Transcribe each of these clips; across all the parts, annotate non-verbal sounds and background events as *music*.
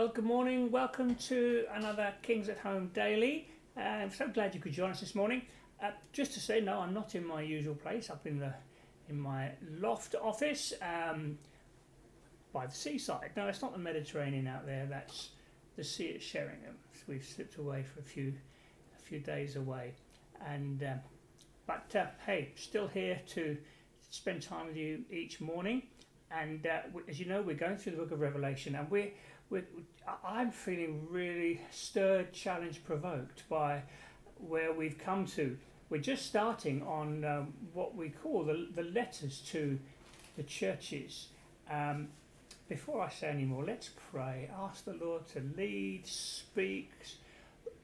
Well, good morning. Welcome to another Kings at Home Daily. Uh, I'm so glad you could join us this morning. Uh, just to say, no, I'm not in my usual place, up in the in my loft office um, by the seaside. No, it's not the Mediterranean out there. That's the sea at Sheringham. So we've slipped away for a few a few days away, and um, but uh, hey, still here to spend time with you each morning. And uh, as you know, we're going through the book of Revelation, and we're we're, I'm feeling really stirred, challenged, provoked by where we've come to. We're just starting on um, what we call the, the letters to the churches. Um, before I say any more, let's pray. Ask the Lord to lead, speak,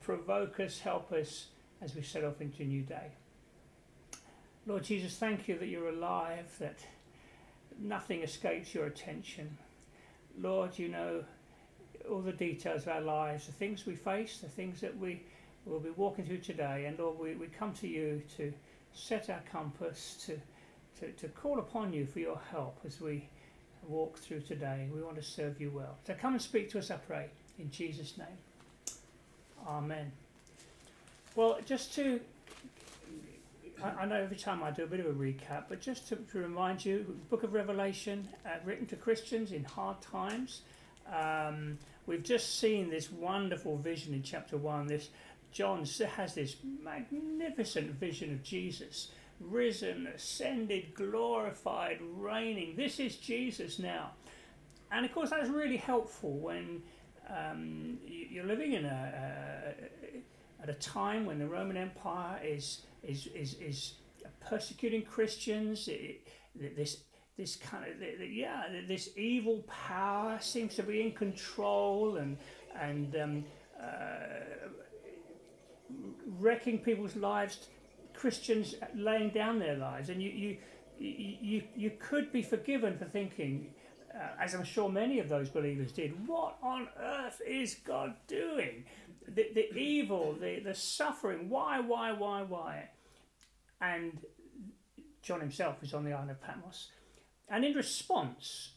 provoke us, help us as we set off into a new day. Lord Jesus, thank you that you're alive, that nothing escapes your attention. Lord, you know all the details of our lives, the things we face, the things that we will be walking through today. And Lord, we, we come to you to set our compass, to, to, to call upon you for your help as we walk through today. We want to serve you well. So come and speak to us, I pray, in Jesus' name. Amen. Well, just to, I, I know every time I do a bit of a recap, but just to, to remind you, Book of Revelation, uh, written to Christians in hard times. Um, we've just seen this wonderful vision in chapter 1. This John has this magnificent vision of Jesus risen, ascended, glorified, reigning. This is Jesus now. And of course, that's really helpful when um, you're living in a, a, at a time when the Roman Empire is, is, is, is persecuting Christians. It, this this kind of yeah this evil power seems to be in control and and um, uh, wrecking people's lives christians laying down their lives. And you you you, you could be forgiven for thinking uh, as i'm sure many of those believers did what on earth is god doing? The, the evil the, the suffering why why why why? And john himself is on the island of patmos and in response,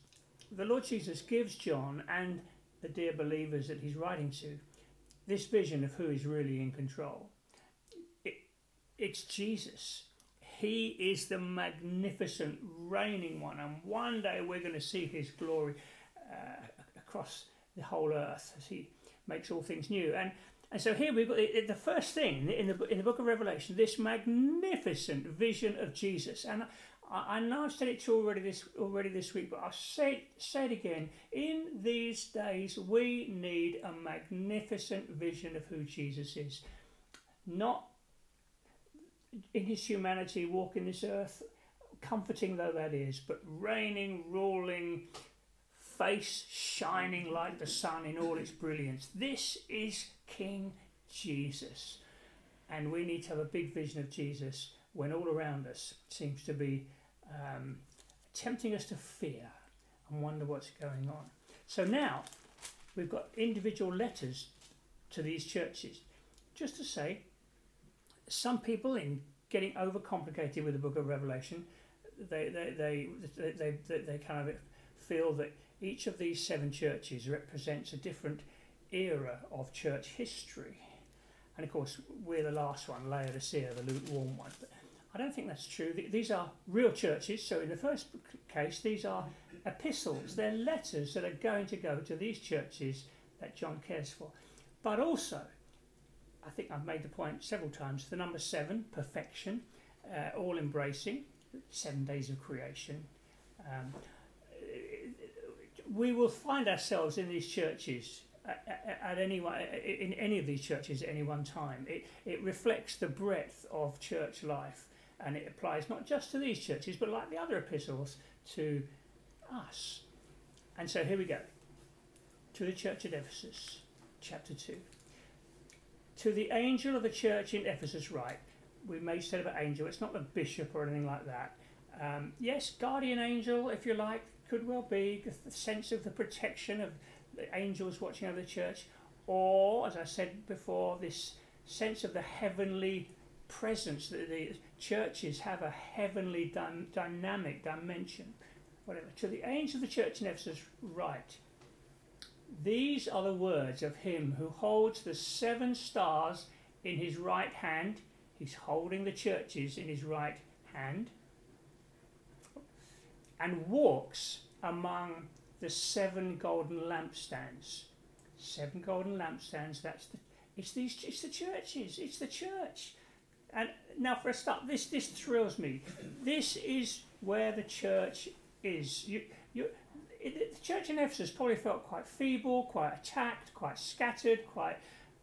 the Lord Jesus gives John and the dear believers that he's writing to this vision of who is really in control. It, it's Jesus. He is the magnificent reigning one, and one day we're going to see his glory uh, across the whole earth as he makes all things new. And and so here we've got the first thing in the in the book of Revelation, this magnificent vision of Jesus. And I, I know I've said it already this already this week, but I'll say say it again. In these days, we need a magnificent vision of who Jesus is, not in his humanity, walking this earth, comforting though that is, but reigning, ruling, face shining like the sun in all its brilliance. This is King Jesus. And we need to have a big vision of Jesus when all around us seems to be um, tempting us to fear and wonder what's going on. So now we've got individual letters to these churches. Just to say, some people in getting overcomplicated with the book of Revelation, they, they, they, they, they, they kind of feel that each of these seven churches represents a different era of church history. And of course, we're the last one, Laodicea, the lukewarm one. But I don't think that's true. These are real churches. So, in the first case, these are epistles. They're letters that are going to go to these churches that John cares for. But also, I think I've made the point several times the number seven, perfection, uh, all embracing, seven days of creation. Um, we will find ourselves in these churches at, at any in any of these churches at any one time. It, it reflects the breadth of church life and it applies not just to these churches, but like the other epistles, to us. And so here we go. To the church at Ephesus, chapter 2. To the angel of the church in Ephesus, write. We may say about angel, it's not the bishop or anything like that. Um, yes, guardian angel, if you like, could well be the sense of the protection of the angels watching over the church, or, as I said before, this sense of the heavenly presence, that the churches have a heavenly dy- dynamic dimension. Whatever. To the angel of the church in Ephesus, write These are the words of him who holds the seven stars in his right hand. He's holding the churches in his right hand. And walks among the seven golden lampstands. Seven golden lampstands, that's the it's these it's the churches, it's the church. And now for a start, this this thrills me. This is where the church is. You, you, the church in Ephesus probably felt quite feeble, quite attacked, quite scattered, quite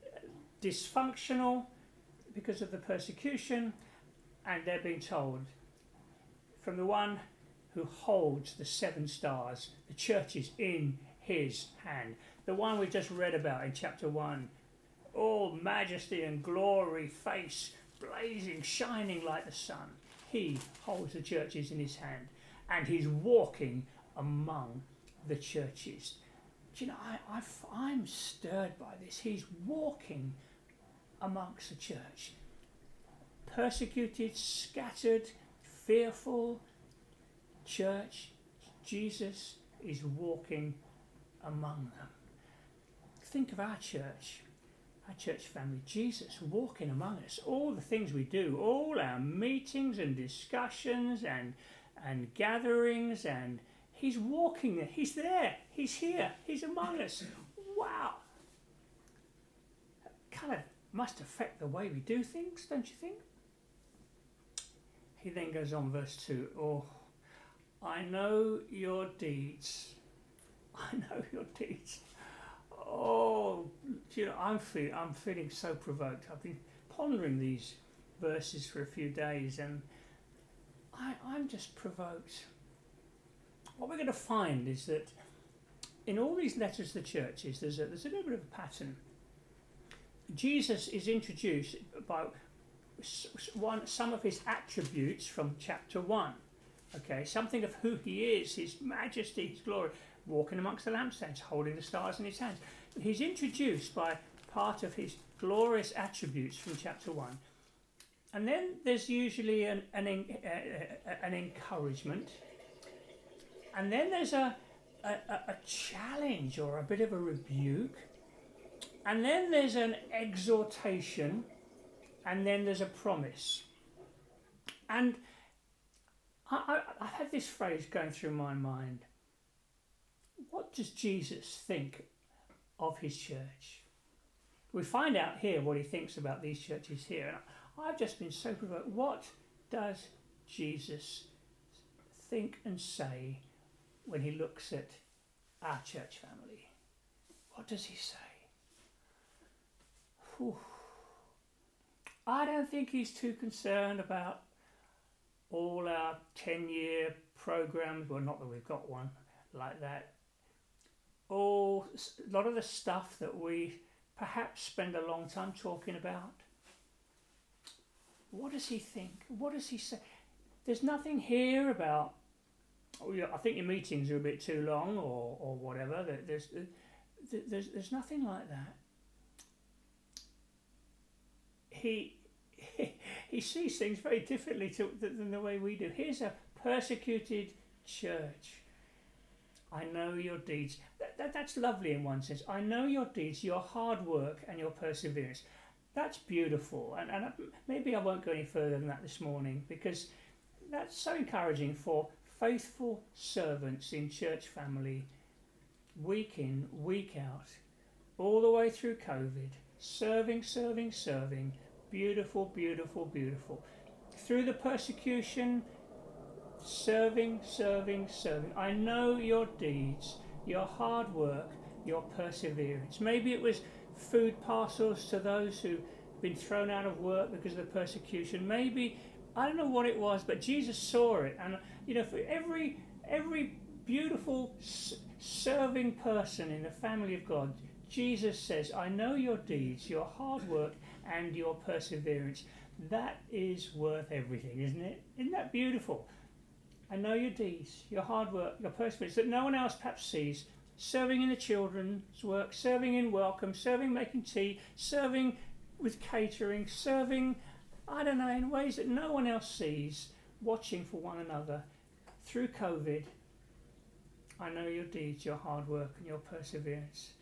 uh, dysfunctional because of the persecution, and they're being told from the one who holds the seven stars, the church is in his hand. The one we just read about in chapter 1. All majesty and glory, face blazing, shining like the sun. He holds the churches in his hand and he's walking among the churches. Do you know, I, I, I'm stirred by this. He's walking amongst the church. Persecuted, scattered, fearful church. Jesus is walking among them. Think of our church our church family, Jesus walking among us, all the things we do, all our meetings and discussions and and gatherings and he's walking there, he's there, he's here, he's among us. Wow. That kind of must affect the way we do things, don't you think? He then goes on, verse 2 Oh, I know your deeds. I know your deeds. Oh, you know, I'm, feel, I'm feeling so provoked. I've been pondering these verses for a few days and I, I'm just provoked. What we're going to find is that in all these letters to the churches, there's a, there's a little bit of a pattern. Jesus is introduced by one, some of his attributes from chapter 1. Okay, something of who he is, his majesty, his glory walking amongst the lampstands, holding the stars in his hands. He's introduced by part of his glorious attributes from chapter 1. And then there's usually an, an, uh, uh, an encouragement. And then there's a, a, a challenge or a bit of a rebuke. And then there's an exhortation. And then there's a promise. And I, I, I've had this phrase going through my mind what does Jesus think of his church? We find out here what he thinks about these churches here. And I've just been so provoked. What does Jesus think and say when he looks at our church family? What does he say? Whew. I don't think he's too concerned about all our 10 year programs. Well, not that we've got one like that a lot of the stuff that we perhaps spend a long time talking about. What does he think? What does he say? There's nothing here about. Oh, yeah, I think your meetings are a bit too long, or or whatever. There's uh, there's there's nothing like that. He *laughs* he sees things very differently to, than the way we do. Here's a persecuted church I know your deeds. That, that, that's lovely in one sense. I know your deeds, your hard work, and your perseverance. That's beautiful. And, and uh, maybe I won't go any further than that this morning because that's so encouraging for faithful servants in church family, week in, week out, all the way through COVID, serving, serving, serving. Beautiful, beautiful, beautiful. Through the persecution, serving, serving, serving. I know your deeds, your hard work, your perseverance. Maybe it was food parcels to those who've been thrown out of work because of the persecution. Maybe I don't know what it was, but Jesus saw it, and you know, for every every beautiful serving person in the family of God, Jesus says, "I know your deeds, your hard work, and your perseverance." That is worth everything, isn't it? Isn't that beautiful? I know your deeds, your hard work, your perseverance that no one else perhaps sees. Serving in the children's work, serving in welcome, serving making tea, serving with catering, serving, I don't know, in ways that no one else sees, watching for one another through COVID. I know your deeds, your hard work, and your perseverance.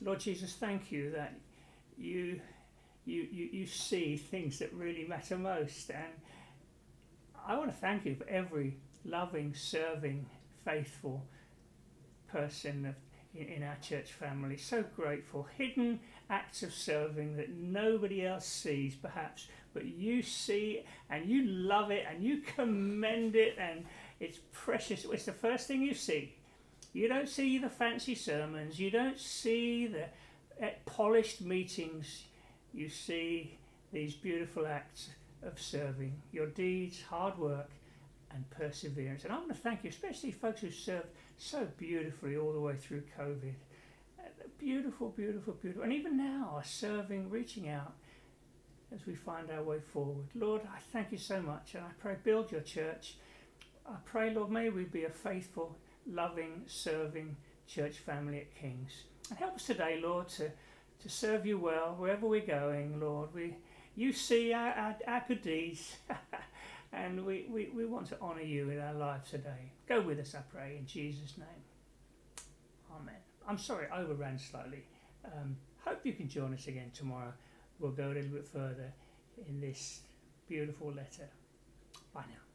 Lord Jesus, thank you that you, you, you, you see things that really matter most. And I want to thank you for every loving, serving, faithful person of, in, in our church family. So grateful. Hidden acts of serving that nobody else sees, perhaps, but you see and you love it and you commend it and it's precious. It's the first thing you see. You don't see the fancy sermons, you don't see the uh, polished meetings, you see these beautiful acts of serving, your deeds, hard work, and perseverance. And I want to thank you, especially folks who served so beautifully all the way through COVID. Beautiful, beautiful, beautiful. And even now are serving, reaching out as we find our way forward. Lord, I thank you so much. And I pray, build your church. I pray, Lord, may we be a faithful, loving, serving church family at King's. And help us today, Lord, to, to serve you well wherever we're going, Lord. We, you see our, our, our good deeds. and we, we, we want to honour you in our lives today. Go with us, I pray, in Jesus' name. Amen. I'm sorry, I overran slightly. Um, hope you can join us again tomorrow. We'll go a little bit further in this beautiful letter. Bye now.